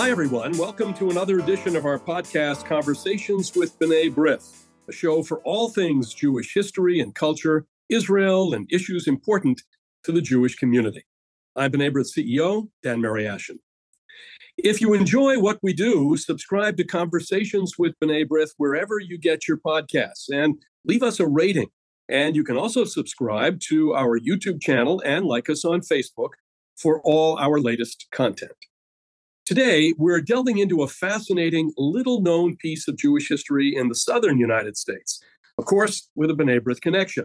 Hi, everyone. Welcome to another edition of our podcast, Conversations with B'nai B'rith, a show for all things Jewish history and culture, Israel, and issues important to the Jewish community. I'm B'nai B'rith CEO, Dan Mariaschin. If you enjoy what we do, subscribe to Conversations with B'nai B'rith wherever you get your podcasts and leave us a rating. And you can also subscribe to our YouTube channel and like us on Facebook for all our latest content. Today, we're delving into a fascinating, little known piece of Jewish history in the southern United States, of course, with a B'nai B'rith connection.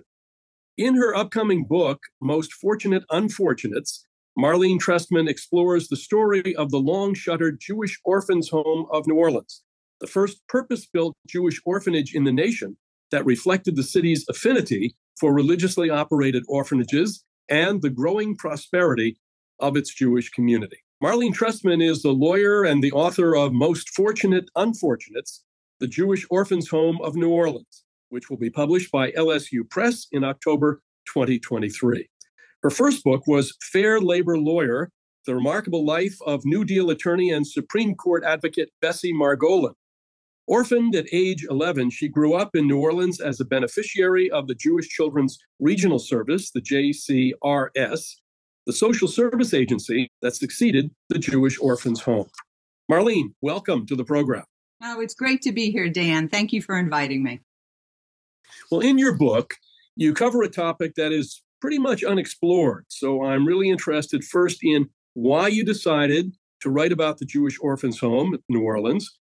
In her upcoming book, Most Fortunate Unfortunates, Marlene Trestman explores the story of the long shuttered Jewish Orphans Home of New Orleans, the first purpose built Jewish orphanage in the nation that reflected the city's affinity for religiously operated orphanages and the growing prosperity of its Jewish community. Marlene Trestman is the lawyer and the author of Most Fortunate Unfortunates, The Jewish Orphans Home of New Orleans, which will be published by LSU Press in October 2023. Her first book was Fair Labor Lawyer The Remarkable Life of New Deal attorney and Supreme Court advocate Bessie Margolin. Orphaned at age 11, she grew up in New Orleans as a beneficiary of the Jewish Children's Regional Service, the JCRS, the social service agency that succeeded the Jewish Orphans Home. Marlene, welcome to the program. Oh, it's great to be here, Dan. Thank you for inviting me. Well, in your book, you cover a topic that is pretty much unexplored. So I'm really interested first in why you decided to write about the Jewish Orphans Home, at New Orleans.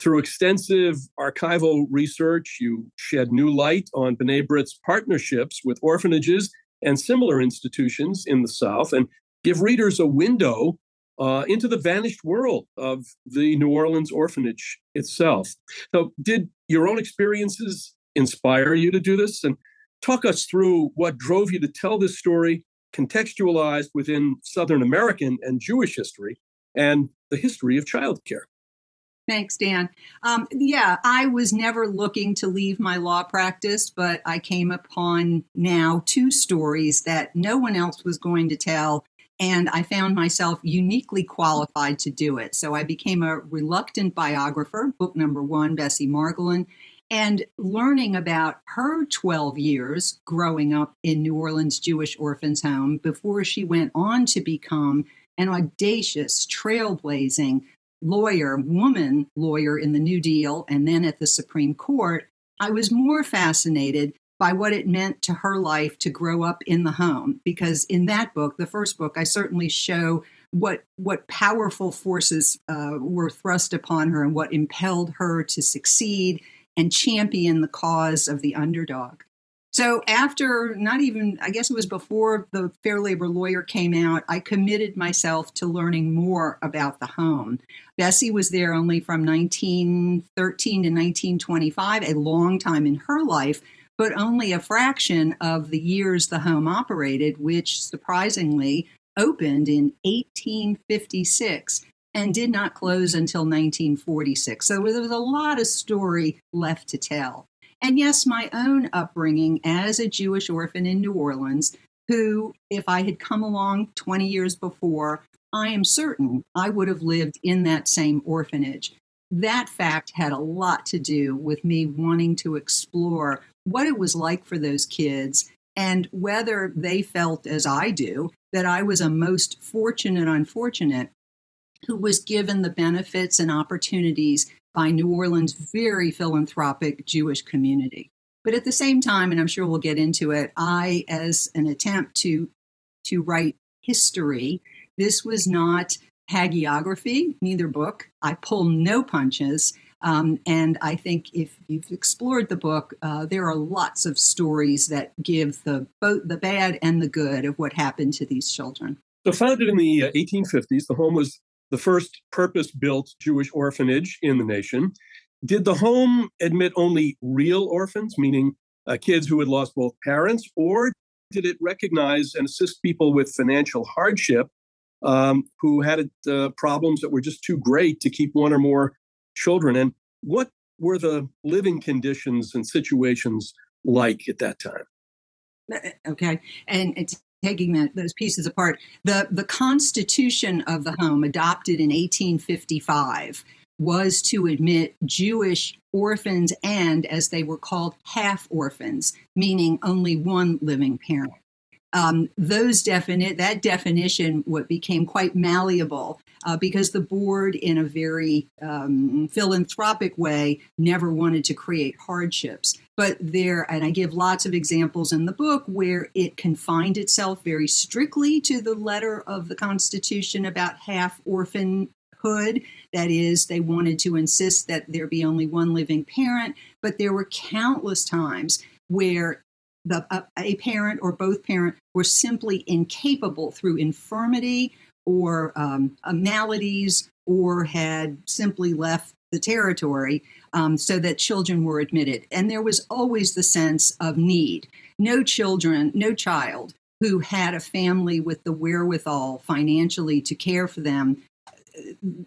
Through extensive archival research, you shed new light on B'nai B'rith's partnerships with orphanages and similar institutions in the South and give readers a window uh, into the vanished world of the New Orleans orphanage itself. So, did your own experiences inspire you to do this? And talk us through what drove you to tell this story contextualized within Southern American and Jewish history and the history of childcare. Thanks, Dan. Um, yeah, I was never looking to leave my law practice, but I came upon now two stories that no one else was going to tell, and I found myself uniquely qualified to do it. So I became a reluctant biographer, book number one, Bessie Margolin, and learning about her 12 years growing up in New Orleans Jewish Orphans Home before she went on to become an audacious, trailblazing lawyer, woman lawyer in the New Deal, and then at the Supreme Court, I was more fascinated by what it meant to her life to grow up in the home. Because in that book, the first book, I certainly show what what powerful forces uh, were thrust upon her and what impelled her to succeed and champion the cause of the underdog. So after not even, I guess it was before the Fair Labor Lawyer came out, I committed myself to learning more about the home. Bessie was there only from 1913 to 1925, a long time in her life, but only a fraction of the years the home operated, which surprisingly opened in 1856 and did not close until 1946. So there was a lot of story left to tell. And yes, my own upbringing as a Jewish orphan in New Orleans, who, if I had come along 20 years before, I am certain I would have lived in that same orphanage. That fact had a lot to do with me wanting to explore what it was like for those kids and whether they felt, as I do, that I was a most fortunate unfortunate who was given the benefits and opportunities by New Orleans' very philanthropic Jewish community. But at the same time, and I'm sure we'll get into it, I, as an attempt to to write history, this was not hagiography, neither book. I pull no punches. Um, and I think if you've explored the book, uh, there are lots of stories that give the both the bad and the good of what happened to these children. So, founded in the 1850s, uh, the home was the first purpose built Jewish orphanage in the nation. Did the home admit only real orphans, meaning uh, kids who had lost both parents, or did it recognize and assist people with financial hardship um, who had uh, problems that were just too great to keep one or more children? And what were the living conditions and situations like at that time? Uh, okay. And taking that, those pieces apart, the, the Constitution of the home, adopted in 1855, was to admit Jewish orphans and, as they were called, half orphans, meaning only one living parent. Um, those definite that definition what became quite malleable uh, because the board, in a very um, philanthropic way, never wanted to create hardships. But there, and I give lots of examples in the book where it confined itself very strictly to the letter of the Constitution about half orphan could. That is, they wanted to insist that there be only one living parent, but there were countless times where the, a, a parent or both parent were simply incapable through infirmity or um, uh, maladies or had simply left the territory um, so that children were admitted. And there was always the sense of need. No children, no child who had a family with the wherewithal financially to care for them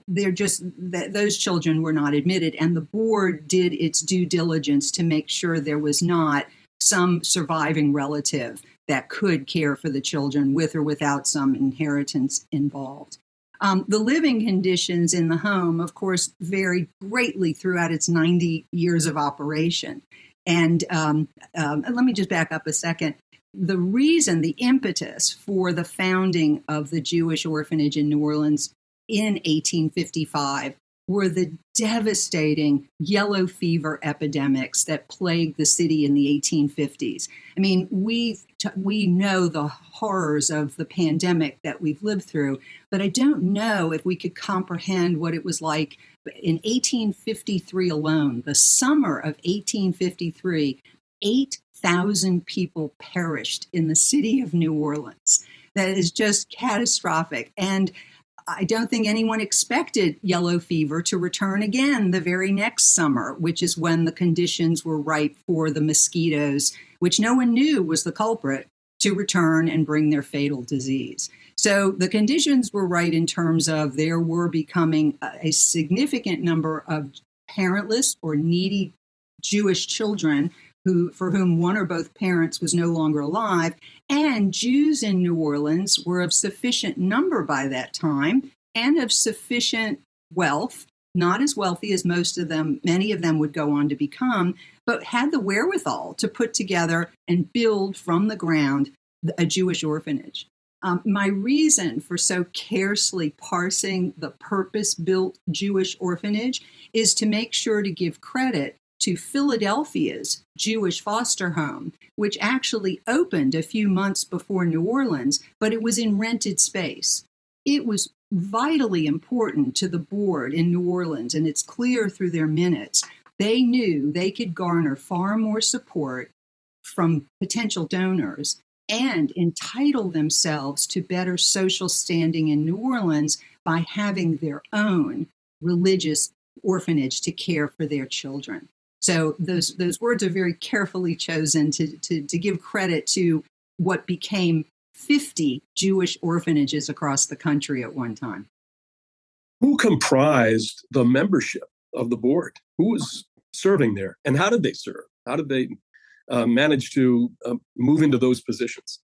they're just that those children were not admitted and the board did its due diligence to make sure there was not some surviving relative that could care for the children with or without some inheritance involved um, the living conditions in the home of course varied greatly throughout its 90 years of operation and um, um, let me just back up a second the reason, the impetus for the founding of the Jewish orphanage in New Orleans in 1855 were the devastating yellow fever epidemics that plagued the city in the 1850s. I mean, we we know the horrors of the pandemic that we've lived through, but I don't know if we could comprehend what it was like in 1853 alone. The summer of 1853, 8,000 people perished in the city of New Orleans. That is just catastrophic. And I don't think anyone expected yellow fever to return again the very next summer, which is when the conditions were ripe for the mosquitoes, which no one knew was the culprit, to return and bring their fatal disease. So the conditions were right in terms of there were becoming a significant number of parentless or needy Jewish children who, for whom one or both parents was no longer alive, and Jews in New Orleans were of sufficient number by that time and of sufficient wealth, not as wealthy as most of them, many of them would go on to become, but had the wherewithal to put together and build from the ground a Jewish orphanage. Um, my reason for so carefully parsing the purpose built Jewish orphanage is to make sure to give credit to Philadelphia's Jewish foster home, which actually opened a few months before New Orleans, but it was in rented space. It was vitally important to the board in New Orleans, and it's clear through their minutes. They knew they could garner far more support from potential donors and entitle themselves to better social standing in New Orleans by having their own religious orphanage to care for their children. So those those words are very carefully chosen to, to, to give credit to what became 50 Jewish orphanages across the country at one time. Who comprised the membership of the board? Who was serving there, and how did they serve? How did they uh, manage to uh, move into those positions?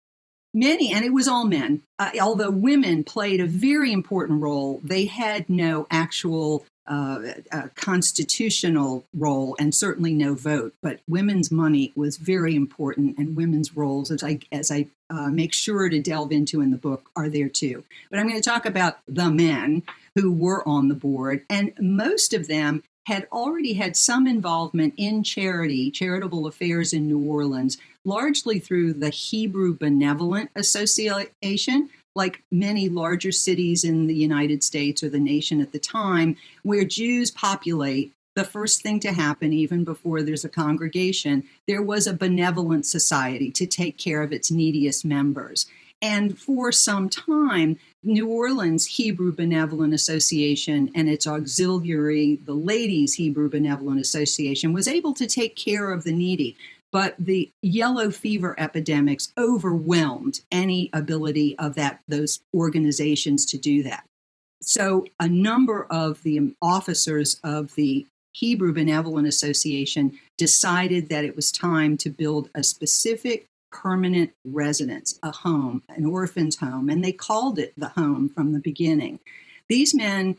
Many, and it was all men. Uh, although women played a very important role, they had no actual uh, a constitutional role and certainly no vote, but women's money was very important, and women's roles, as I as I uh, make sure to delve into in the book, are there too. But I'm going to talk about the men who were on the board, and most of them had already had some involvement in charity, charitable affairs in New Orleans, largely through the Hebrew Benevolent Association, like many larger cities in the United States or the nation at the time, where Jews populate, the first thing to happen, even before there's a congregation, there was a benevolent society to take care of its neediest members. And for some time, New Orleans Hebrew Benevolent Association and its auxiliary, the Ladies Hebrew Benevolent Association, was able to take care of the needy but the yellow fever epidemics overwhelmed any ability of that those organizations to do that. So a number of the officers of the Hebrew Benevolent Association decided that it was time to build a specific permanent residence, a home, an orphan's home, and they called it the home from the beginning. These men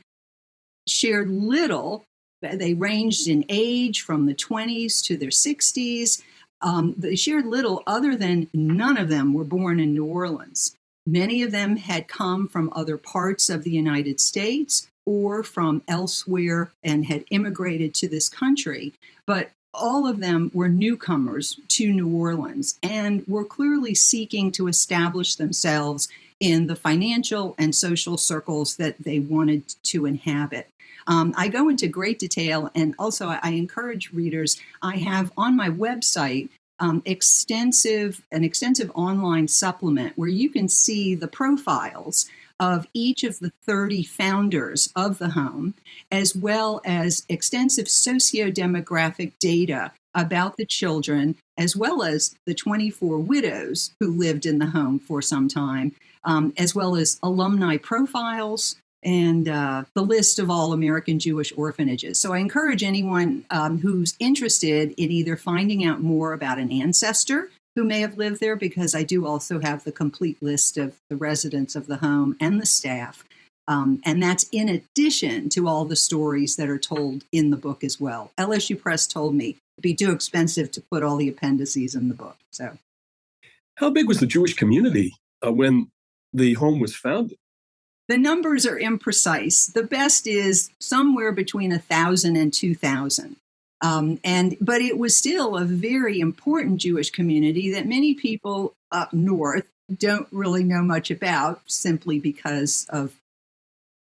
shared little. They ranged in age from the 20s to their 60s. Um, they shared little other than none of them were born in New Orleans. Many of them had come from other parts of the United States or from elsewhere and had immigrated to this country. But all of them were newcomers to New Orleans and were clearly seeking to establish themselves in the financial and social circles that they wanted to inhabit. Um, I go into great detail, and also I encourage readers. I have on my website um, extensive an extensive online supplement where you can see the profiles of each of the 30 founders of the home, as well as extensive socio-demographic data about the children, as well as the 24 widows who lived in the home for some time, um, as well as alumni profiles, and uh, the list of all American Jewish orphanages. So I encourage anyone um, who's interested in either finding out more about an ancestor who may have lived there, because I do also have the complete list of the residents of the home and the staff. Um, and that's in addition to all the stories that are told in the book as well. LSU Press told me it'd be too expensive to put all the appendices in the book. So, how big was the Jewish community uh, when the home was founded? The numbers are imprecise. The best is somewhere between a thousand and two thousand. Um, and but it was still a very important Jewish community that many people up north don't really know much about simply because of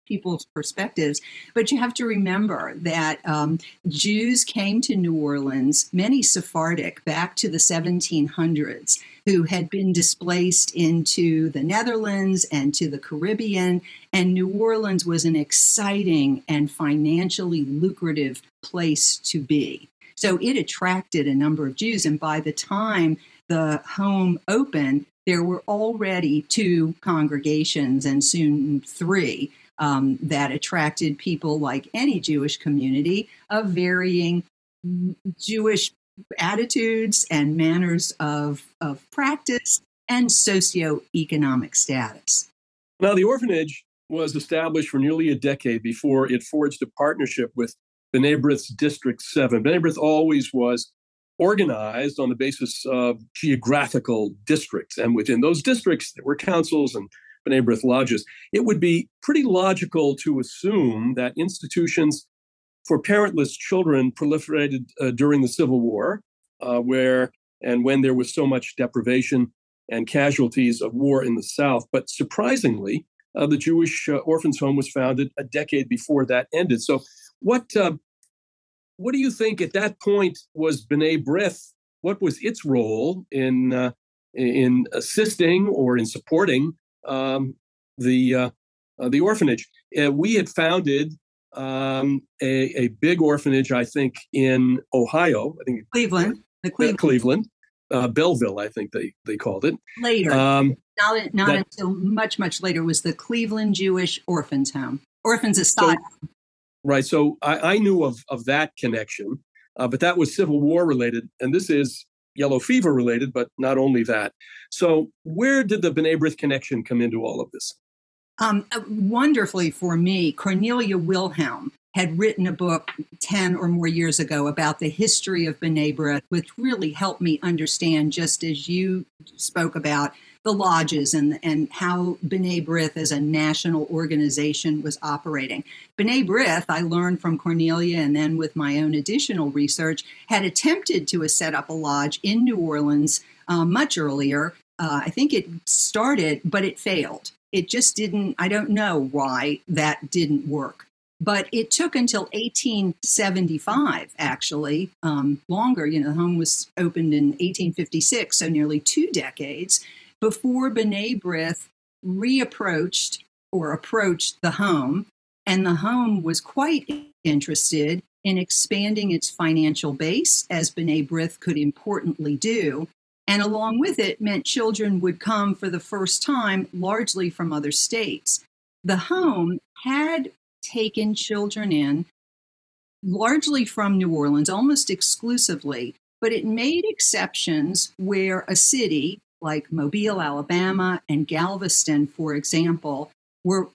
people's perspectives. But you have to remember that um, Jews came to New Orleans, many Sephardic, back to the 1700s, who had been displaced into the Netherlands and to the Caribbean. And New Orleans was an exciting and financially lucrative place to be. So it attracted a number of Jews. And by the time the home opened, there were already two congregations and soon three um, that attracted people like any Jewish community of varying Jewish attitudes and manners of, of practice and socioeconomic status. Now, the orphanage was established for nearly a decade before it forged a partnership with B'nai District 7. B'nai always was organized on the basis of geographical districts. And within those districts, there were councils and B'nai B'rith lodges, it would be pretty logical to assume that institutions for parentless children proliferated uh, during the Civil War, uh, where and when there was so much deprivation and casualties of war in the South. But surprisingly, uh, the Jewish uh, Orphans Home was founded a decade before that ended. So, what uh, what do you think at that point was B'nai B'rith? What was its role in uh, in assisting or in supporting um, the uh, uh, the orphanage. Uh, we had founded um, a, a, big orphanage, I think, in Ohio. I think Cleveland, the Cleveland, Cleveland, uh, Bellefaire, I think they they called it later. Um, not not that, until much much later was the Cleveland Jewish Orphans Home, Orphans Asylum. So, right. So I, I, knew of of that connection, uh, but that was Civil War related, and this is yellow fever related, but not only that. So, where did the B'nai B'rith connection come into all of this? Um, uh, wonderfully for me, Cornelia Wilhelm had written a book 10 or more years ago about the history of B'nai B'rith, which really helped me understand, just as you spoke about, the lodges and, and how B'nai B'rith as a national organization was operating. B'nai B'rith, I learned from Cornelia and then with my own additional research, had attempted to set up a lodge in New Orleans uh, much earlier. Uh, I think it started, but it failed. It just didn't, I don't know why that didn't work. But it took until 1875, actually, um, longer. You know, the home was opened in 1856, so nearly two decades before B'nai B'rith reapproached or approached the home, and the home was quite interested in expanding its financial base, as B'nai B'rith could importantly do. And along with it meant children would come for the first time largely from other states. The home had taken children in largely from New Orleans, almost exclusively, but it made exceptions where a city like Mobile, Alabama, and Galveston, for example, were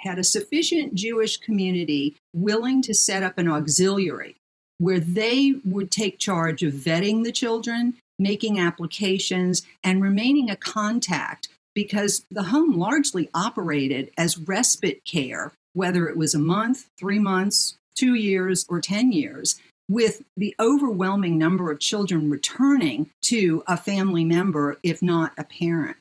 had a sufficient Jewish community willing to set up an auxiliary where they would take charge of vetting the children, making applications, and remaining a contact because the home largely operated as respite care, whether it was a month, three months, two years, or 10 years, with the overwhelming number of children returning to a family member, if not a parent.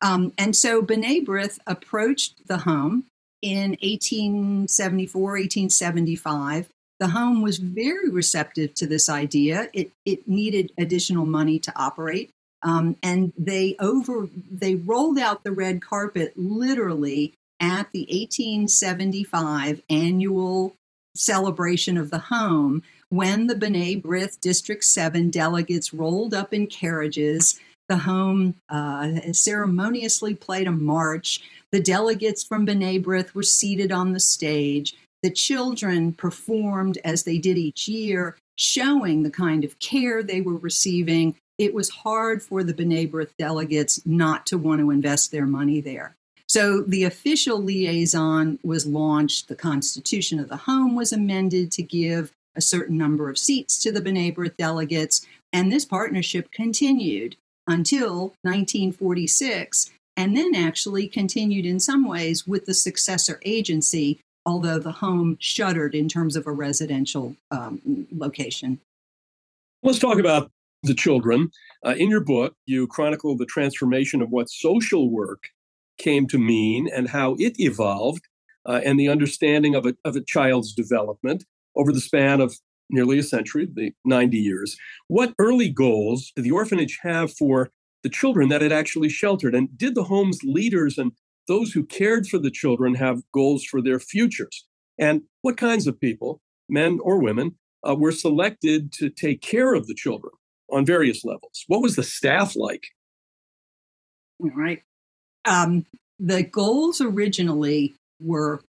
Um, and so B'nai B'rith approached the home in 1874, 1875. The home was very receptive to this idea. It, it needed additional money to operate. Um, and they over they rolled out the red carpet literally at the 1875 annual celebration of the home when the B'nai B'rith District 7 delegates rolled up in carriages. The home uh, ceremoniously played a march. The delegates from B'nai B'rith were seated on the stage. The children performed as they did each year, showing the kind of care they were receiving it was hard for the B'nai B'rith delegates not to want to invest their money there. So the official liaison was launched. The constitution of the home was amended to give a certain number of seats to the B'nai B'rith delegates. And this partnership continued until 1946, and then actually continued in some ways with the successor agency, although the home shuttered in terms of a residential um, location. Let's talk about the children. Uh, in your book, you chronicle the transformation of what social work came to mean and how it evolved, uh, and the understanding of a, of a child's development over the span of nearly a century, the 90 years. What early goals did the orphanage have for the children that it actually sheltered? And did the home's leaders and those who cared for the children have goals for their futures? And what kinds of people, men or women, uh, were selected to take care of the children? on various levels. What was the staff like? All right. Um, the goals originally were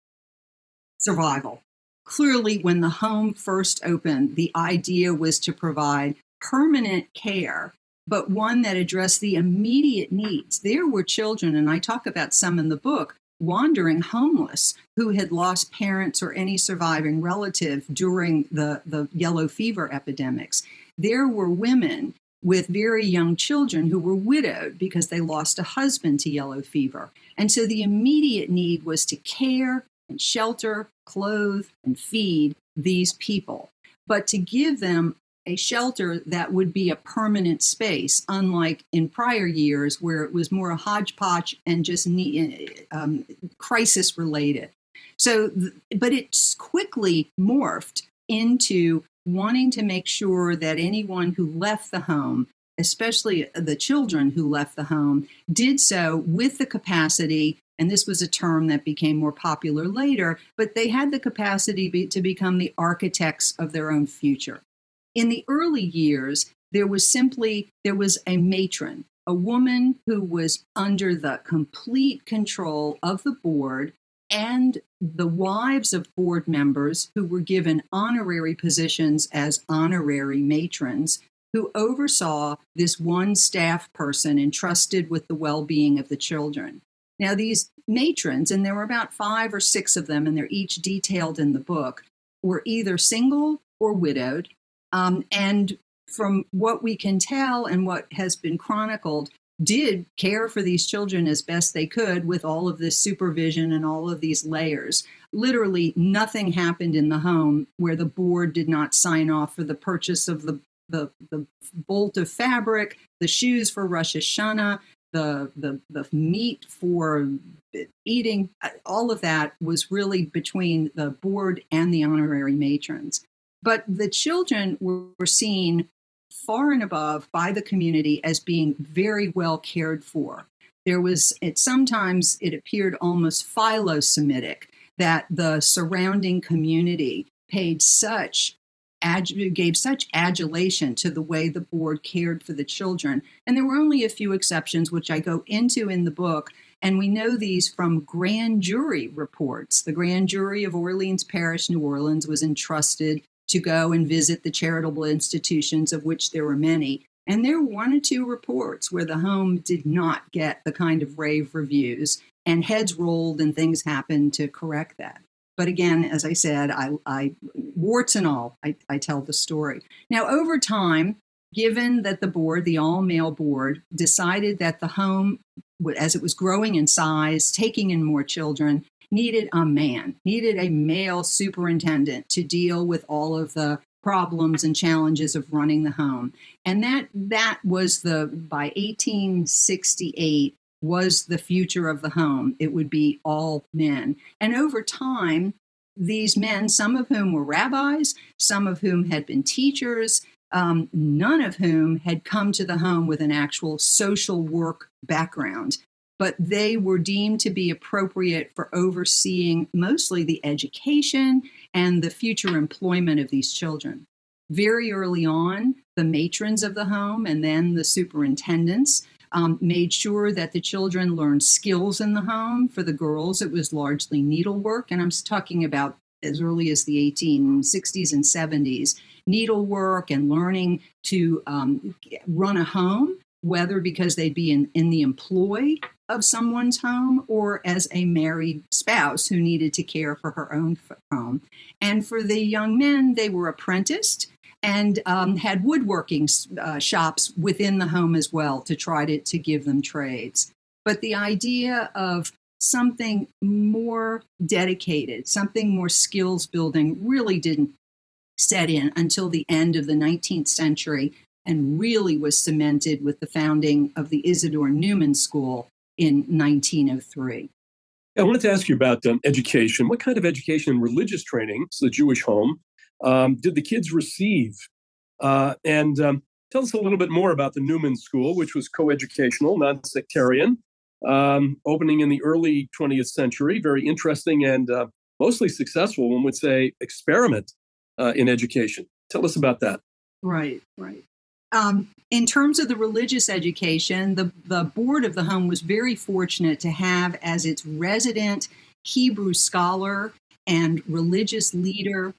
survival. Clearly, when the home first opened, the idea was to provide permanent care, but one that addressed the immediate needs. There were children, and I talk about some in the book, wandering homeless who had lost parents or any surviving relative during the, the yellow fever epidemics there were women with very young children who were widowed because they lost a husband to yellow fever. And so the immediate need was to care and shelter, clothe, and feed these people, but to give them a shelter that would be a permanent space, unlike in prior years where it was more a hodgepodge and just um, crisis related. So, but it's quickly morphed into wanting to make sure that anyone who left the home, especially the children who left the home, did so with the capacity. And this was a term that became more popular later, but they had the capacity be, to become the architects of their own future. In the early years, there was simply there was a matron, a woman who was under the complete control of the board and the wives of board members who were given honorary positions as honorary matrons who oversaw this one staff person entrusted with the well being of the children. Now, these matrons, and there were about five or six of them, and they're each detailed in the book, were either single or widowed. Um, and from what we can tell and what has been chronicled, did care for these children as best they could with all of this supervision and all of these layers. Literally, nothing happened in the home where the board did not sign off for the purchase of the, the, the bolt of fabric, the shoes for Rosh Hashanah, the, the, the meat for eating. Uh, all of that was really between the board and the honorary matrons. But the children were seen far and above by the community as being very well cared for. There was, it sometimes it appeared almost philo-Semitic that the surrounding community paid such gave such adulation to the way the board cared for the children. And there were only a few exceptions, which I go into in the book. And we know these from grand jury reports. The grand jury of Orleans Parish, New Orleans, was entrusted to go and visit the charitable institutions, of which there were many, And there were one or two reports where the home did not get the kind of rave reviews, and heads rolled and things happened to correct that. But again, as I said, I, I warts and all, I, I tell the story. Now, over time, given that the board, the all male board, decided that the home, as it was growing in size, taking in more children, needed a man, needed a male superintendent to deal with all of the problems and challenges of running the home. And that that was the by 1868 was the future of the home. It would be all men. And over time, these men, some of whom were rabbis, some of whom had been teachers, um, none of whom had come to the home with an actual social work background but they were deemed to be appropriate for overseeing mostly the education and the future employment of these children. Very early on, the matrons of the home and then the superintendents um, made sure that the children learned skills in the home. For the girls, it was largely needlework, and I'm talking about as early as the 1860s and 70s needlework and learning to um, run a home whether because they'd be in, in the employ of someone's home or as a married spouse who needed to care for her own home. And for the young men, they were apprenticed and um, had woodworking uh, shops within the home as well to try to, to give them trades. But the idea of something more dedicated, something more skills building really didn't set in until the end of the 19th century and really was cemented with the founding of the Isidore Newman School in 1903. I wanted to ask you about um, education. What kind of education and religious training, so the Jewish home, um, did the kids receive? Uh, and um, tell us a little bit more about the Newman School, which was coeducational, non sectarian, um, opening in the early 20th century. Very interesting and uh, mostly successful, one would say, experiment uh, in education. Tell us about that. Right, right. Um, in terms of the religious education, the, the board of the home was very fortunate to have as its resident Hebrew scholar and religious leader,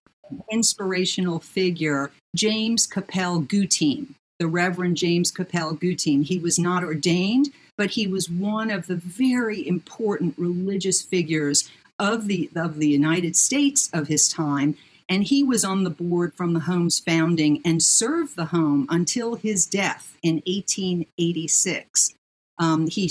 inspirational figure, James Koppel Gutheim, the Reverend James Koppel Gutheim. He was not ordained, but he was one of the very important religious figures of the of the United States of his time and he was on the board from the home's founding and served the home until his death in 1886. Um, he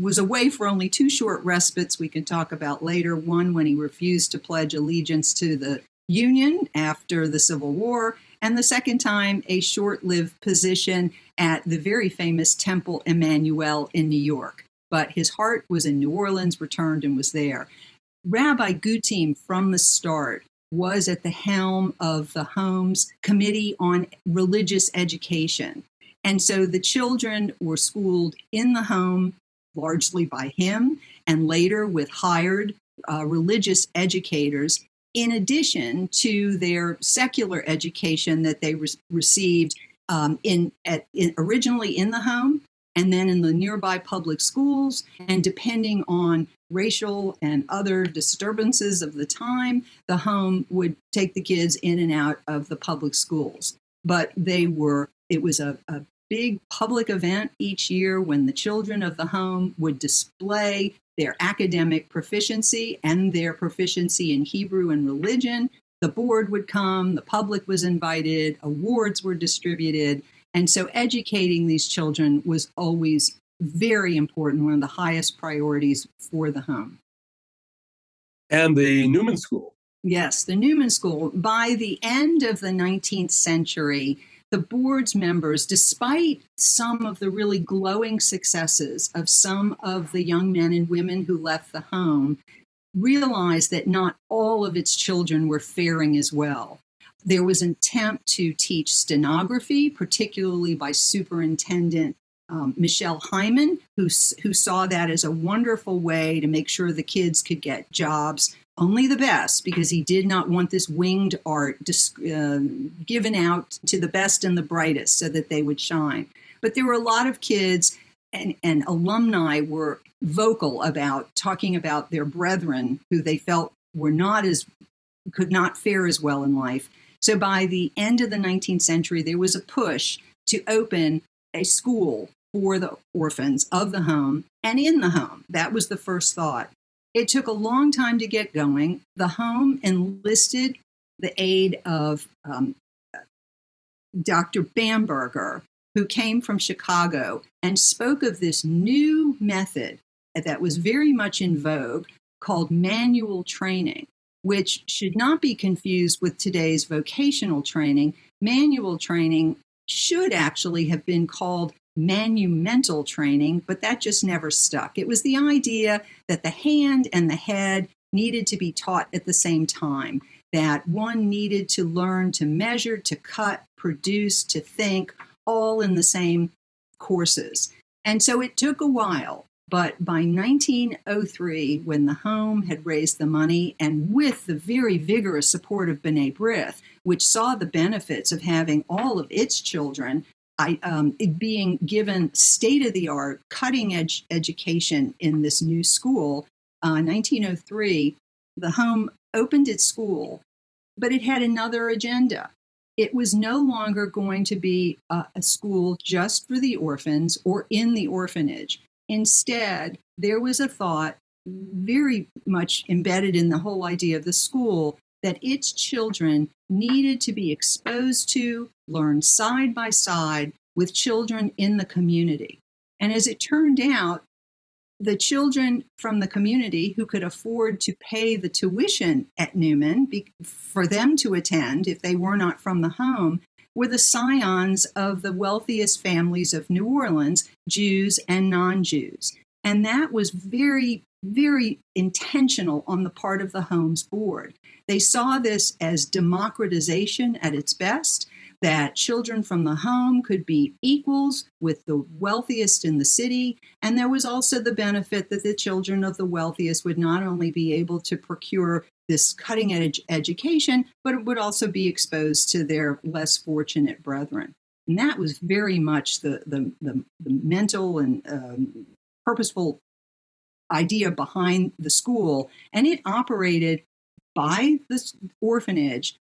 was away for only two short respites we can talk about later. One when he refused to pledge allegiance to the Union after the Civil War, and the second time, a short lived position at the very famous Temple Emanu-El in New York. But his heart was in New Orleans, returned, and was there. Rabbi Gutheim, from the start, was at the helm of the home's committee on religious education. And so the children were schooled in the home largely by him and later with hired uh, religious educators, in addition to their secular education that they re- received um, in, at, in, originally in the home and then in the nearby public schools. And depending on racial and other disturbances of the time, the home would take the kids in and out of the public schools. But they were, it was a, a big public event each year when the children of the home would display their academic proficiency and their proficiency in Hebrew and religion. The board would come, the public was invited, awards were distributed. And so educating these children was always very important, one of the highest priorities for the home. And the Newman School. Yes, the Newman School. By the end of the 19th century, the board's members, despite some of the really glowing successes of some of the young men and women who left the home, realized that not all of its children were faring as well. There was an attempt to teach stenography, particularly by Superintendent um, Michel Heymann, who, who saw that as a wonderful way to make sure the kids could get jobs, only the best, because he did not want this winged art dis- uh, given out to the best and the brightest so that they would shine. But there were a lot of kids and, and alumni were vocal about talking about their brethren who they felt were not as could not fare as well in life. So by the end of the 19th century, there was a push to open a school for the orphans of the home and in the home. That was the first thought. It took a long time to get going. The home enlisted the aid of um, Dr. Bamberger, who came from Chicago and spoke of this new method that was very much in vogue called manual training, which should not be confused with today's vocational training. Manual training should actually have been called manumental training, but that just never stuck. It was the idea that the hand and the head needed to be taught at the same time, that one needed to learn to measure, to cut, produce, to think, all in the same courses. And so it took a while. But by 1903, when the home had raised the money, and with the very vigorous support of B'nai B'rith, which saw the benefits of having all of its children I, um, being given state of the art, cutting edge education in this new school, uh, 1903, the home opened its school, but it had another agenda. It was no longer going to be a, a school just for the orphans or in the orphanage. Instead, there was a thought very much embedded in the whole idea of the school that its children needed to be exposed to, learn side by side with children in the community. And as it turned out, the children from the community who could afford to pay the tuition at Newman for them to attend if they were not from the home were the scions of the wealthiest families of New Orleans, Jews and non Jews. And that was very, very intentional on the part of the Homes Board. They saw this as democratization at its best, that children from the home could be equals with the wealthiest in the city. And there was also the benefit that the children of the wealthiest would not only be able to procure this cutting edge education, but it would also be exposed to their less fortunate brethren. And that was very much the, the, the, the mental and um, purposeful idea behind the school. And it operated by the orphanage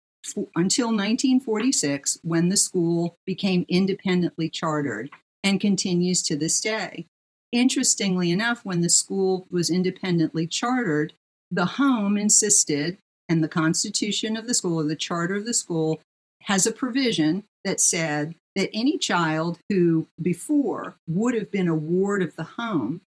until 1946 when the school became independently chartered and continues to this day. Interestingly enough, when the school was independently chartered, the home insisted, and the constitution of the school, or the charter of the school, has a provision that said that any child who before would have been a ward of the home,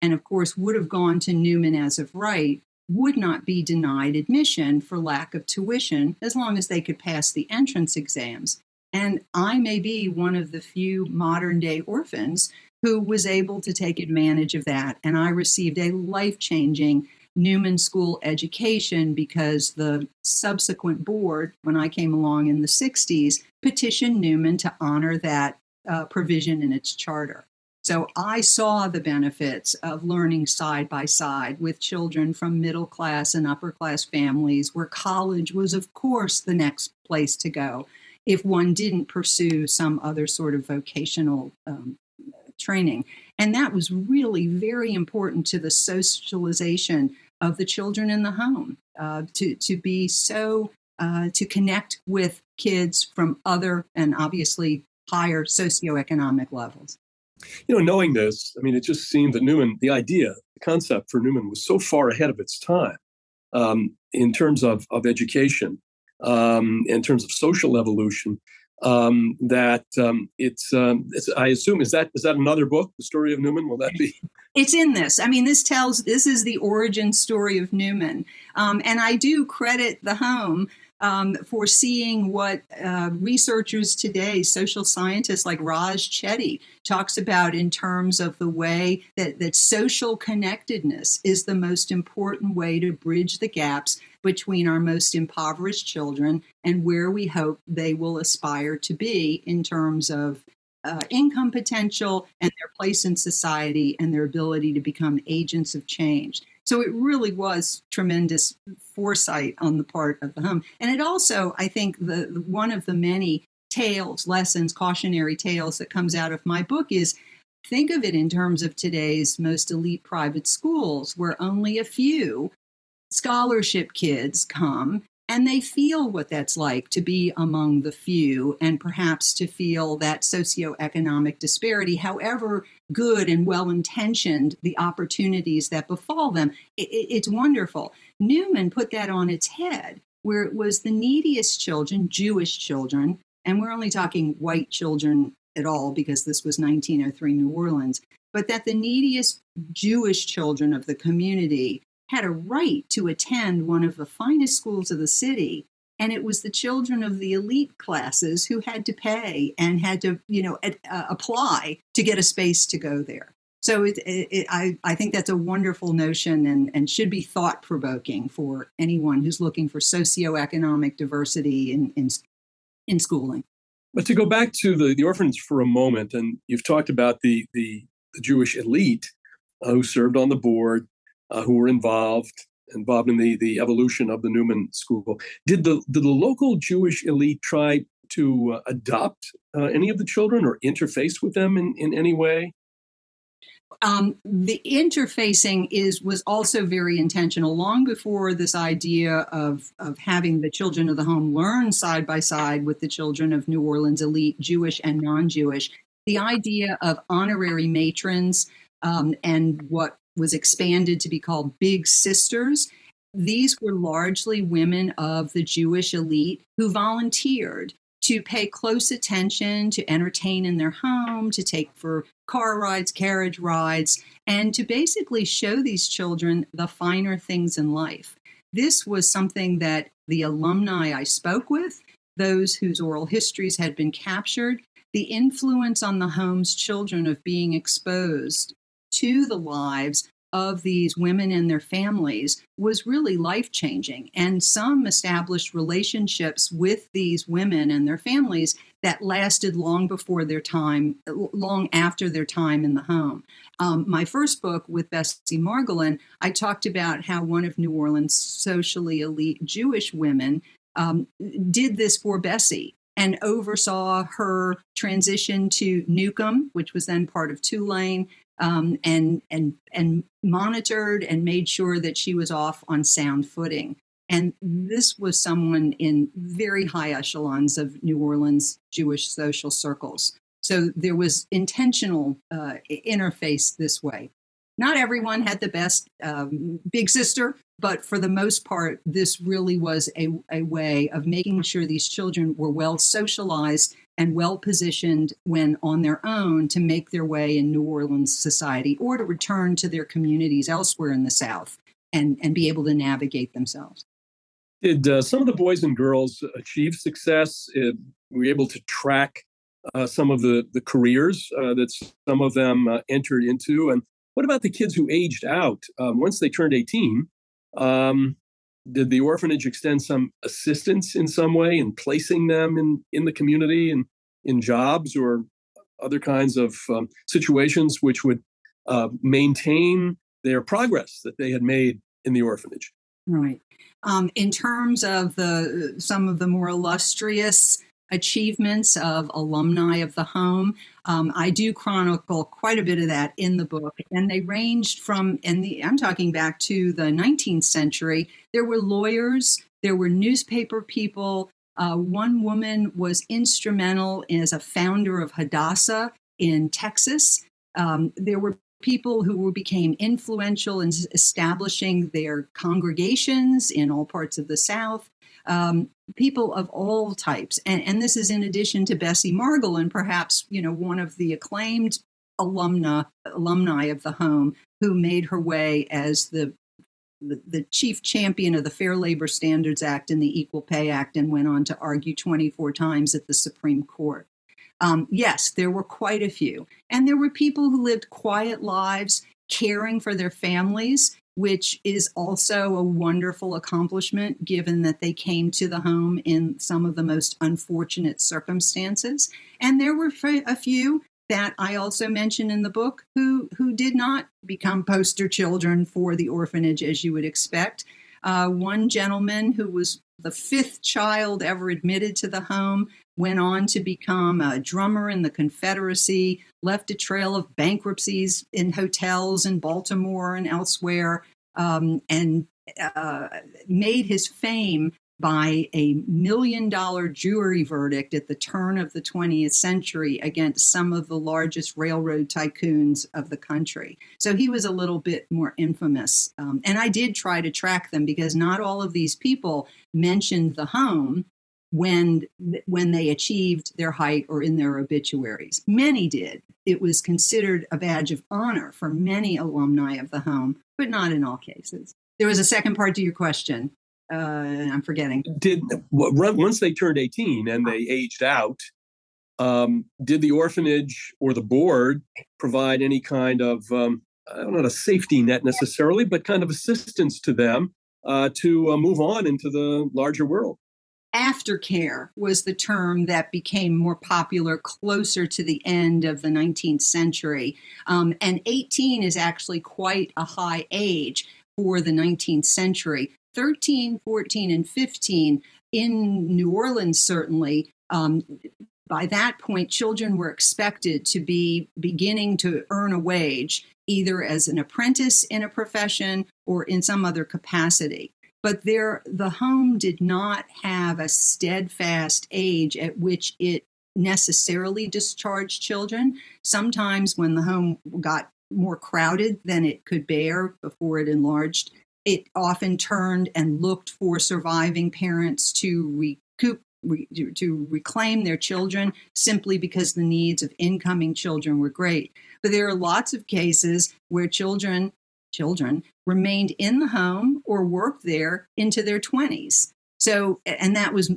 and of course would have gone to Newman as of right, would not be denied admission for lack of tuition as long as they could pass the entrance exams. And I may be one of the few modern day orphans who was able to take advantage of that. And I received a life changing Newman School education because the subsequent board, when I came along in the 60s, petitioned Newman to honor that uh, provision in its charter. So I saw the benefits of learning side by side with children from middle class and upper class families, where college was, of course, the next place to go if one didn't pursue some other sort of vocational um, training. And that was really very important to the socialization of the children in the home uh, to, to be so, uh, to connect with kids from other and obviously higher socioeconomic levels. You know, knowing this, I mean, it just seemed that Newman, the idea, the concept for Newman was so far ahead of its time um, in terms of, of education, um, in terms of social evolution, um, that um, it's, um, it's, I assume is that is that another book, the story of Newman? Will that be? It's in this. I mean, this tells this is the origin story of Newman, um, and I do credit the home um, for seeing what uh, researchers today, social scientists like Raj Chetty, talks about in terms of the way that, that social connectedness is the most important way to bridge the gaps between our most impoverished children and where we hope they will aspire to be in terms of uh, income potential and their place in society and their ability to become agents of change. So it really was tremendous foresight on the part of the home. And it also, I think, the one of the many tales, lessons, cautionary tales that comes out of my book is think of it in terms of today's most elite private schools, where only a few scholarship kids come and they feel what that's like to be among the few and perhaps to feel that socioeconomic disparity, however good and well intentioned the opportunities that befall them. It, it, it's wonderful. Newman put that on its head, where it was the neediest children, Jewish children, and we're only talking white children at all because this was 1903 New Orleans, but that the neediest Jewish children of the community had a right to attend one of the finest schools of the city and it was the children of the elite classes who had to pay and had to you know ad, uh, apply to get a space to go there so it, it, it, I, I think that's a wonderful notion and, and should be thought provoking for anyone who's looking for socioeconomic diversity in, in, in schooling. But to go back to the, the orphanage for a moment, and you've talked about the, the, the Jewish elite uh, who served on the board, uh, who were involved involved in the, the evolution of the Newman School. Did the did the local Jewish elite try to uh, adopt uh, any of the children or interface with them in, in any way? Um, the interfacing is was also very intentional long before this idea of of having the children of the home learn side by side with the children of New Orleans elite, Jewish and non-Jewish. The idea of honorary matrons um, and what was expanded to be called Big Sisters. These were largely women of the Jewish elite who volunteered to pay close attention, to entertain in their home, to take for car rides, carriage rides, and to basically show these children the finer things in life. This was something that the alumni I spoke with, those whose oral histories had been captured, the influence on the home's children of being exposed to the lives of these women and their families was really life changing. And some established relationships with these women and their families that lasted long before their time, long after their time in the home. Um, my first book with Bessie Margolin, I talked about how one of New Orleans' socially elite Jewish women um, did this for Bessie and oversaw her transition to Newcomb, which was then part of Tulane, um, and and and monitored and made sure that she was off on sound footing. And this was someone in very high echelons of New Orleans Jewish social circles. So there was intentional uh, interface this way. Not everyone had the best um, big sister, but for the most part, this really was a, a way of making sure these children were well socialized and well positioned when on their own to make their way in New Orleans society or to return to their communities elsewhere in the South and, and be able to navigate themselves. Did uh, some of the boys and girls achieve success? Uh, were you able to track uh, some of the, the careers uh, that some of them uh, entered into? And what about the kids who aged out um, once they turned 18? Um, did the orphanage extend some assistance in some way in placing them in, in the community and in jobs or other kinds of um, situations which would uh, maintain their progress that they had made in the orphanage? Right. Um, in terms of the some of the more illustrious achievements of alumni of the home. Um, I do chronicle quite a bit of that in the book, and they ranged from, and the I'm talking back to the 19th century. There were lawyers, there were newspaper people. Uh, one woman was instrumental as a founder of Hadassah in Texas. Um, there were people who became influential in establishing their congregations in all parts of the South um, people of all types. And, and this is in addition to Bessie Margolin, perhaps, you know, one of the acclaimed alumna, alumni of the home who made her way as the, the, the chief champion of the Fair Labor Standards Act and the Equal Pay Act and went on to argue 24 times at the Supreme Court. Um, yes, there were quite a few. And there were people who lived quiet lives, caring for their families which is also a wonderful accomplishment given that they came to the home in some of the most unfortunate circumstances. And there were a few that I also mention in the book who who did not become poster children for the orphanage as you would expect. Uh, one gentleman who was the fifth child ever admitted to the home went on to become a drummer in the Confederacy, left a trail of bankruptcies in hotels in Baltimore and elsewhere, um, and uh, made his fame by a million dollar jury verdict at the turn of the 20th century against some of the largest railroad tycoons of the country. So he was a little bit more infamous. Um, and I did try to track them because not all of these people mentioned the home when when they achieved their height or in their obituaries. Many did. It was considered a badge of honor for many alumni of the home, but not in all cases. There was a second part to your question uh, I'm forgetting. Did once they turned 18 and they aged out, um, did the orphanage or the board provide any kind of um, I don't know a safety net necessarily, but kind of assistance to them uh, to uh, move on into the larger world? Aftercare was the term that became more popular closer to the end of the 19th century. Um, and 18 is actually quite a high age for the 19th century. 13, 14, and 15 in New Orleans, certainly, um, by that point, children were expected to be beginning to earn a wage, either as an apprentice in a profession or in some other capacity. But there, the home did not have a steadfast age at which it necessarily discharged children. Sometimes, when the home got more crowded than it could bear before it enlarged, it often turned and looked for surviving parents to recoup re, to reclaim their children simply because the needs of incoming children were great but there are lots of cases where children children remained in the home or worked there into their 20s so and that was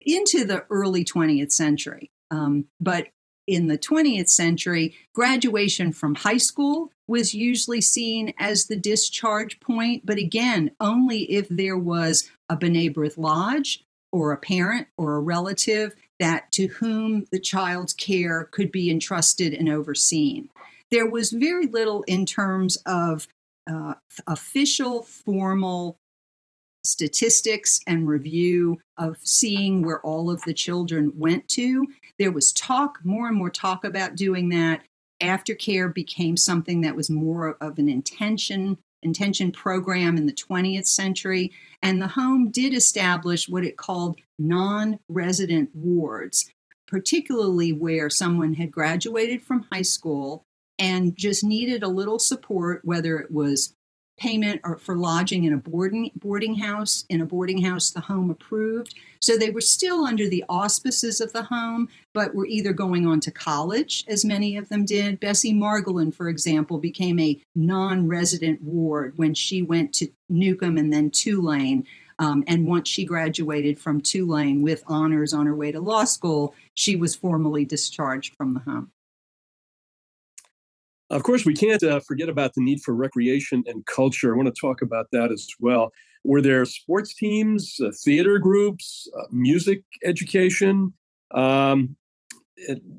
into the early 20th century. Um, but in the 20th century, graduation from high school was usually seen as the discharge point, but again, only if there was a B'nai B'rith Lodge or a parent or a relative that to whom the child's care could be entrusted and overseen. There was very little in terms of uh, official, formal statistics and review of seeing where all of the children went to. There was talk, more and more talk about doing that. Aftercare became something that was more of an intention intention program in the 20th century and the home did establish what it called non-resident wards particularly where someone had graduated from high school and just needed a little support whether it was payment or for lodging in a boarding boarding house in a boarding house the home approved. So they were still under the auspices of the home but were either going on to college as many of them did. Bessie margolin for example became a non-resident ward when she went to newcomb and then tulane. Um, and once she graduated from tulane with honors on her way to law school she was formally discharged from the home of course, we can't uh, forget about the need for recreation and culture. I want to talk about that as well. Were there sports teams, uh, theater groups, uh, music education? Um,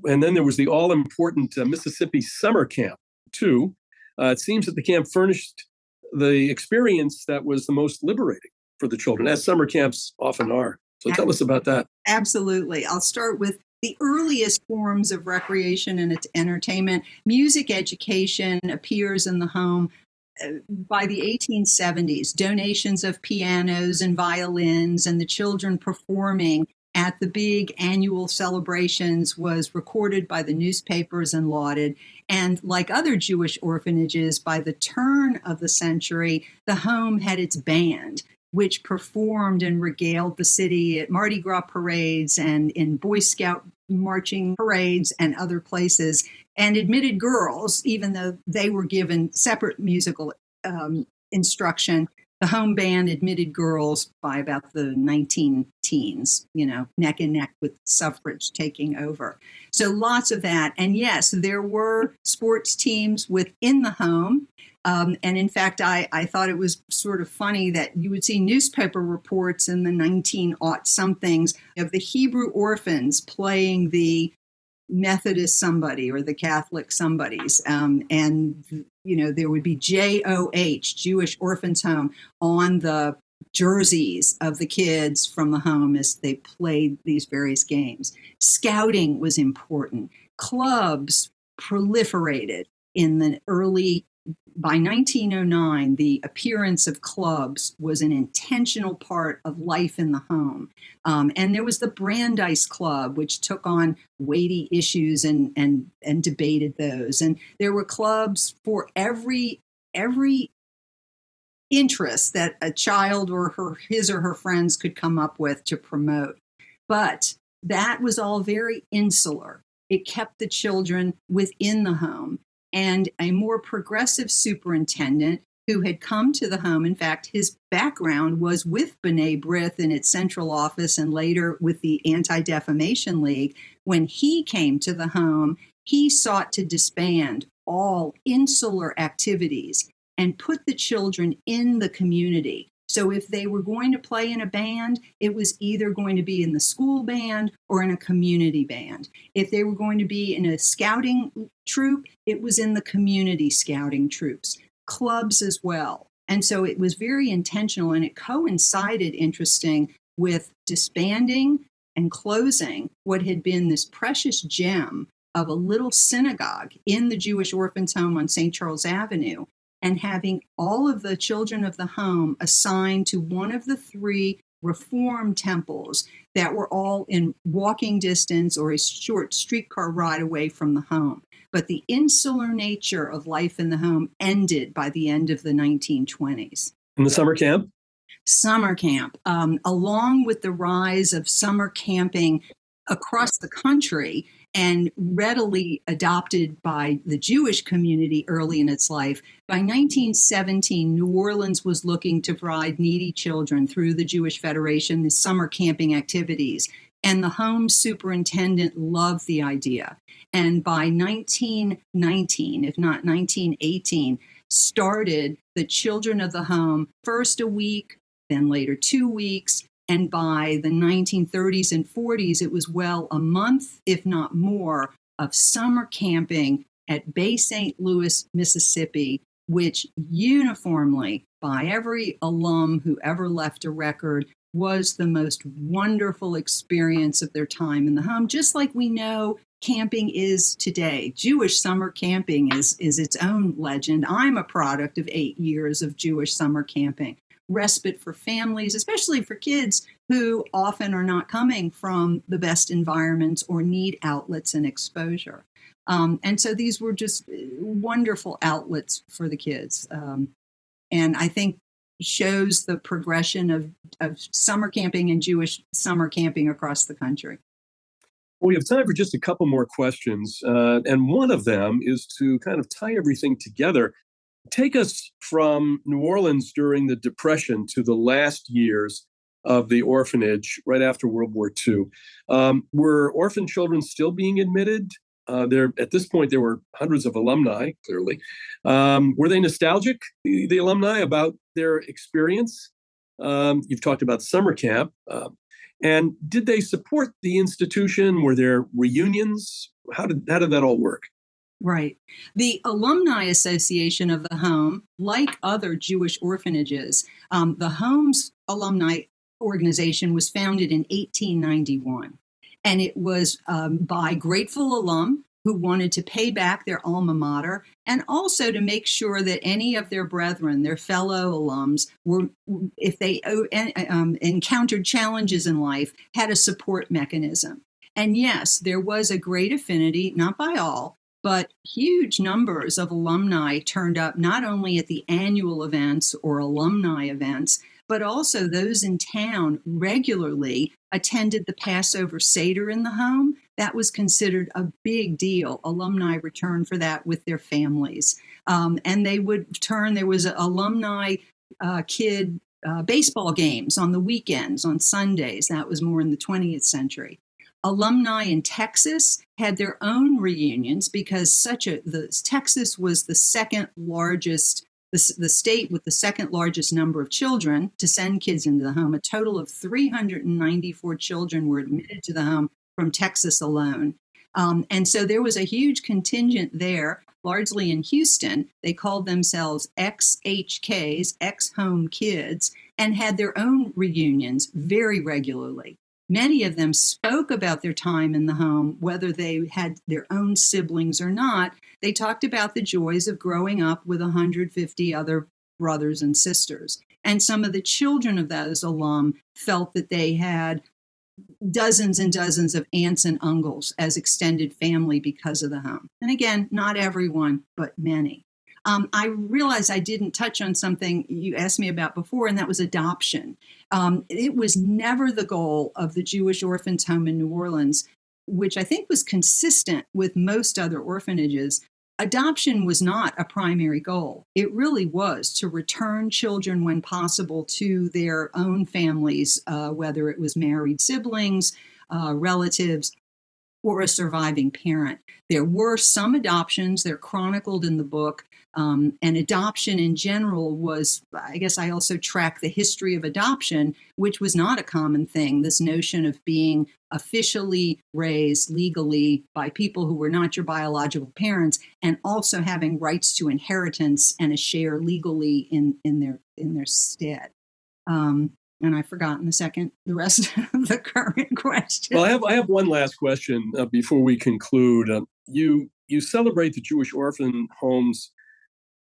and then there was the all important uh, Mississippi summer camp, too. Uh, it seems that the camp furnished the experience that was the most liberating for the children, as summer camps often are. So tell us about that. Absolutely. I'll start with the earliest forms of recreation and its entertainment. Music education appears in the home uh, by the 1870s. Donations of pianos and violins and the children performing at the big annual celebrations was recorded by the newspapers and lauded. And like other Jewish orphanages, by the turn of the century, the home had its band which performed and regaled the city at Mardi Gras parades and in Boy Scout marching parades and other places, and admitted girls, even though they were given separate musical um, instruction. The home band admitted girls by about the 19 teens, you know, neck and neck with suffrage taking over. So lots of that. And yes, there were sports teams within the home. Um, and in fact, I, I thought it was sort of funny that you would see newspaper reports in the 19 aught somethings of the Hebrew orphans playing the Methodist somebody or the Catholic somebodies. Um, and, you know, there would be JOH, Jewish Orphans Home, on the jerseys of the kids from the home as they played these various games. Scouting was important. Clubs proliferated in the early by 1909, the appearance of clubs was an intentional part of life in the home. Um, and there was the Brandeis Club, which took on weighty issues and, and, and debated those. And there were clubs for every, every interest that a child or her, his or her friends could come up with to promote. But that was all very insular. It kept the children within the home and a more progressive superintendent who had come to the home. In fact, his background was with B'nai B'rith in its central office and later with the Anti Defamation League. When he came to the home, he sought to disband all insular activities and put the children in the community. So if they were going to play in a band, it was either going to be in the school band or in a community band. If they were going to be in a scouting troop, it was in the community scouting troops, clubs as well. And so it was very intentional and it coincided, interesting, with disbanding and closing what had been this precious gem of a little synagogue in the Jewish orphans' home on St. Charles Avenue and having all of the children of the home assigned to one of the three reform temples that were all in walking distance or a short streetcar ride away from the home. But the insular nature of life in the home ended by the end of the 1920s. In the summer camp? Summer camp. Um, along with the rise of summer camping across the country, and readily adopted by the Jewish community early in its life. By 1917, New Orleans was looking to provide needy children through the Jewish Federation the summer camping activities. And the home superintendent loved the idea. And by 1919, if not 1918, started the Children of the Home first a week, then later two weeks, and by the 1930s and 40s, it was well a month, if not more, of summer camping at Bay St. Louis, Mississippi, which uniformly, by every alum who ever left a record, was the most wonderful experience of their time in the home, just like we know camping is today. Jewish summer camping is, is its own legend. I'm a product of eight years of Jewish summer camping respite for families, especially for kids who often are not coming from the best environments or need outlets and exposure. Um, and so these were just wonderful outlets for the kids. Um, and I think shows the progression of, of summer camping and Jewish summer camping across the country. Well, we have time for just a couple more questions. Uh, and one of them is to kind of tie everything together Take us from New Orleans during the Depression to the last years of the orphanage right after World War II. Um, were orphan children still being admitted? Uh, there at this point there were hundreds of alumni. Clearly, um, were they nostalgic? The, the, alumni about their experience. Um, you've talked about summer camp, uh, and did they support the institution? Were there reunions? How did how did that all work? Right. The Alumni Association of the Home, like other Jewish orphanages, um, the Home's alumni organization was founded in 1891. And it was um, by grateful alum who wanted to pay back their alma mater and also to make sure that any of their brethren, their fellow alums, were, if they um, encountered challenges in life, had a support mechanism. And yes, there was a great affinity, not by all, but huge numbers of alumni turned up not only at the annual events or alumni events, but also those in town regularly attended the Passover Seder in the home. That was considered a big deal. Alumni returned for that with their families. Um, and they would turn, there was alumni uh, kid uh, baseball games on the weekends, on Sundays. That was more in the 20th century alumni in Texas had their own reunions because such a the Texas was the second largest the, the state with the second largest number of children to send kids into the home. A total of 394 children were admitted to the home from Texas alone. Um, and so there was a huge contingent there, largely in Houston. They called themselves XHKs, ex home kids, and had their own reunions very regularly. Many of them spoke about their time in the home, whether they had their own siblings or not. They talked about the joys of growing up with 150 other brothers and sisters. And some of the children of those alum felt that they had dozens and dozens of aunts and uncles as extended family because of the home. And again, not everyone, but many. Um, I realized I didn't touch on something you asked me about before, and that was adoption. Um, it was never the goal of the Jewish Orphans Home in New Orleans, which I think was consistent with most other orphanages, adoption was not a primary goal. It really was to return children when possible to their own families, uh, whether it was married siblings, uh, relatives, or a surviving parent. There were some adoptions, they're chronicled in the book. Um, and adoption in general was, I guess I also track the history of adoption, which was not a common thing. This notion of being officially raised legally by people who were not your biological parents and also having rights to inheritance and a share legally in, in, their, in their stead. Um, and I've forgotten the second, the rest of the current question. Well, I have I have one last question uh, before we conclude. Uh, you you celebrate the Jewish orphan homes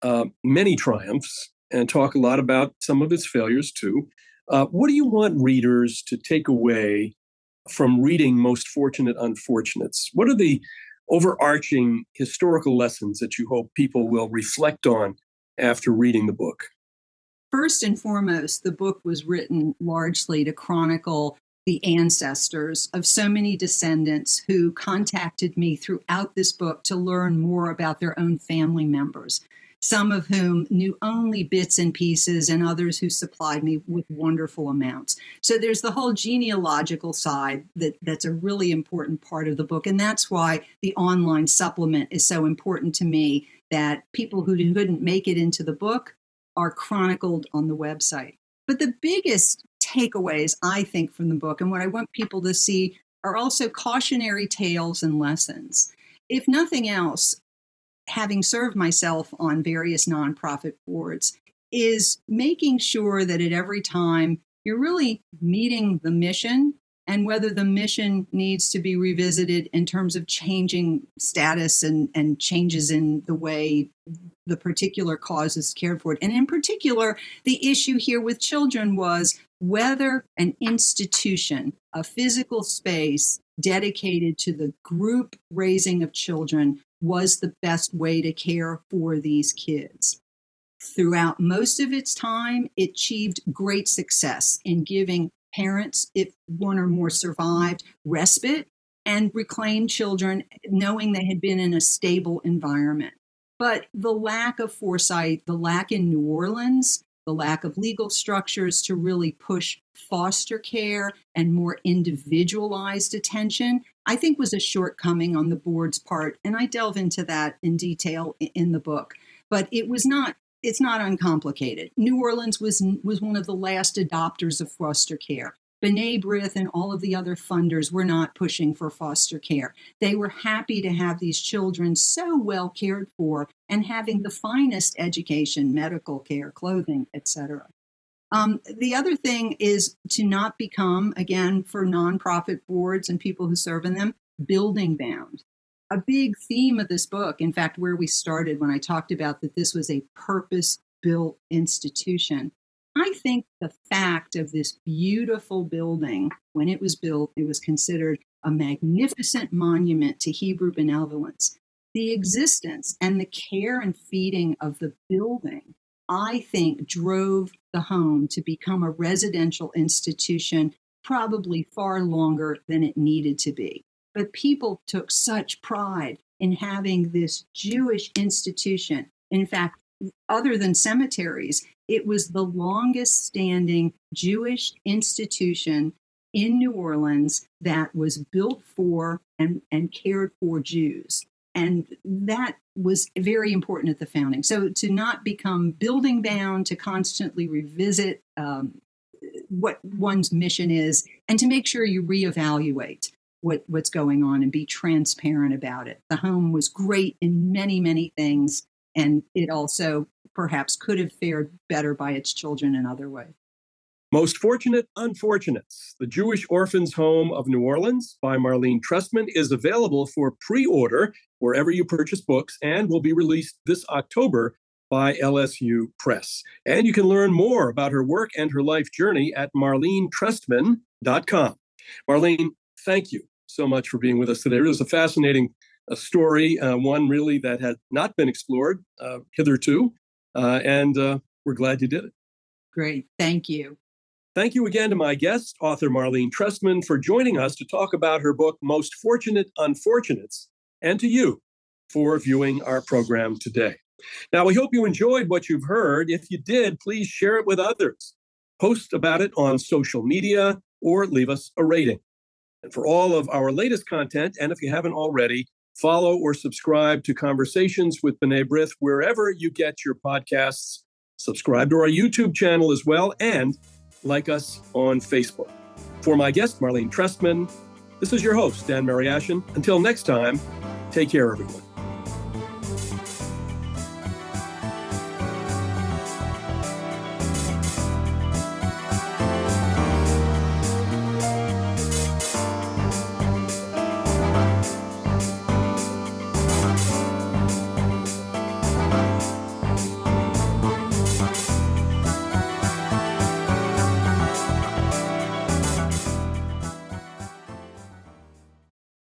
uh, many triumphs and talk a lot about some of its failures too. Uh, what do you want readers to take away from reading Most Fortunate Unfortunates? What are the overarching historical lessons that you hope people will reflect on after reading the book? First and foremost, the book was written largely to chronicle the ancestors of so many descendants who contacted me throughout this book to learn more about their own family members some of whom knew only bits and pieces, and others who supplied me with wonderful amounts. So there's the whole genealogical side that, that's a really important part of the book. And that's why the online supplement is so important to me that people who couldn't make it into the book are chronicled on the website. But the biggest takeaways, I think, from the book, and what I want people to see, are also cautionary tales and lessons. If nothing else, having served myself on various nonprofit boards, is making sure that at every time you're really meeting the mission and whether the mission needs to be revisited in terms of changing status and, and changes in the way the particular cause is cared for. And in particular, the issue here with children was whether an institution, a physical space dedicated to the group raising of children, was the best way to care for these kids. Throughout most of its time, it achieved great success in giving parents, if one or more survived, respite and reclaimed children knowing they had been in a stable environment. But the lack of foresight, the lack in New Orleans, the lack of legal structures to really push foster care and more individualized attention, I think was a shortcoming on the board's part. And I delve into that in detail in the book. But it was not it's not uncomplicated. New Orleans was was one of the last adopters of foster care. B'nai B'rith and all of the other funders were not pushing for foster care. They were happy to have these children so well cared for and having the finest education, medical care, clothing, etc. Um, the other thing is to not become, again, for nonprofit boards and people who serve in them, building bound. A big theme of this book, in fact, where we started when I talked about that this was a purpose built institution, I think the fact of this beautiful building, when it was built, it was considered a magnificent monument to Hebrew benevolence. The existence and the care and feeding of the building, I think, drove the home to become a residential institution probably far longer than it needed to be. But people took such pride in having this Jewish institution. In fact, other than cemeteries, it was the longest standing Jewish institution in New Orleans that was built for and, and cared for Jews. And that was very important at the founding. So to not become building bound, to constantly revisit um, what one's mission is, and to make sure you reevaluate what, what's going on and be transparent about it. The home was great in many, many things, and it also perhaps could have fared better by its children in other ways. Most Fortunate Unfortunates, The Jewish Orphans Home of New Orleans by Marlene Trestman is available for pre order wherever you purchase books and will be released this October by LSU Press. And you can learn more about her work and her life journey at marlenetrestman.com. Marlene, thank you so much for being with us today. It was a fascinating uh, story, uh, one really that had not been explored uh, hitherto. Uh, and uh, we're glad you did it. Great. Thank you. Thank you again to my guest, author Marlene Trestman, for joining us to talk about her book, Most Fortunate Unfortunates, and to you for viewing our program today. Now, we hope you enjoyed what you've heard. If you did, please share it with others. Post about it on social media or leave us a rating. And for all of our latest content, and if you haven't already, follow or subscribe to Conversations with B'nai B'rith wherever you get your podcasts. Subscribe to our YouTube channel as well, and like us on Facebook. For my guest, Marlene Trestman, this is your host, Dan Mariaschin. Until next time, take care, everyone.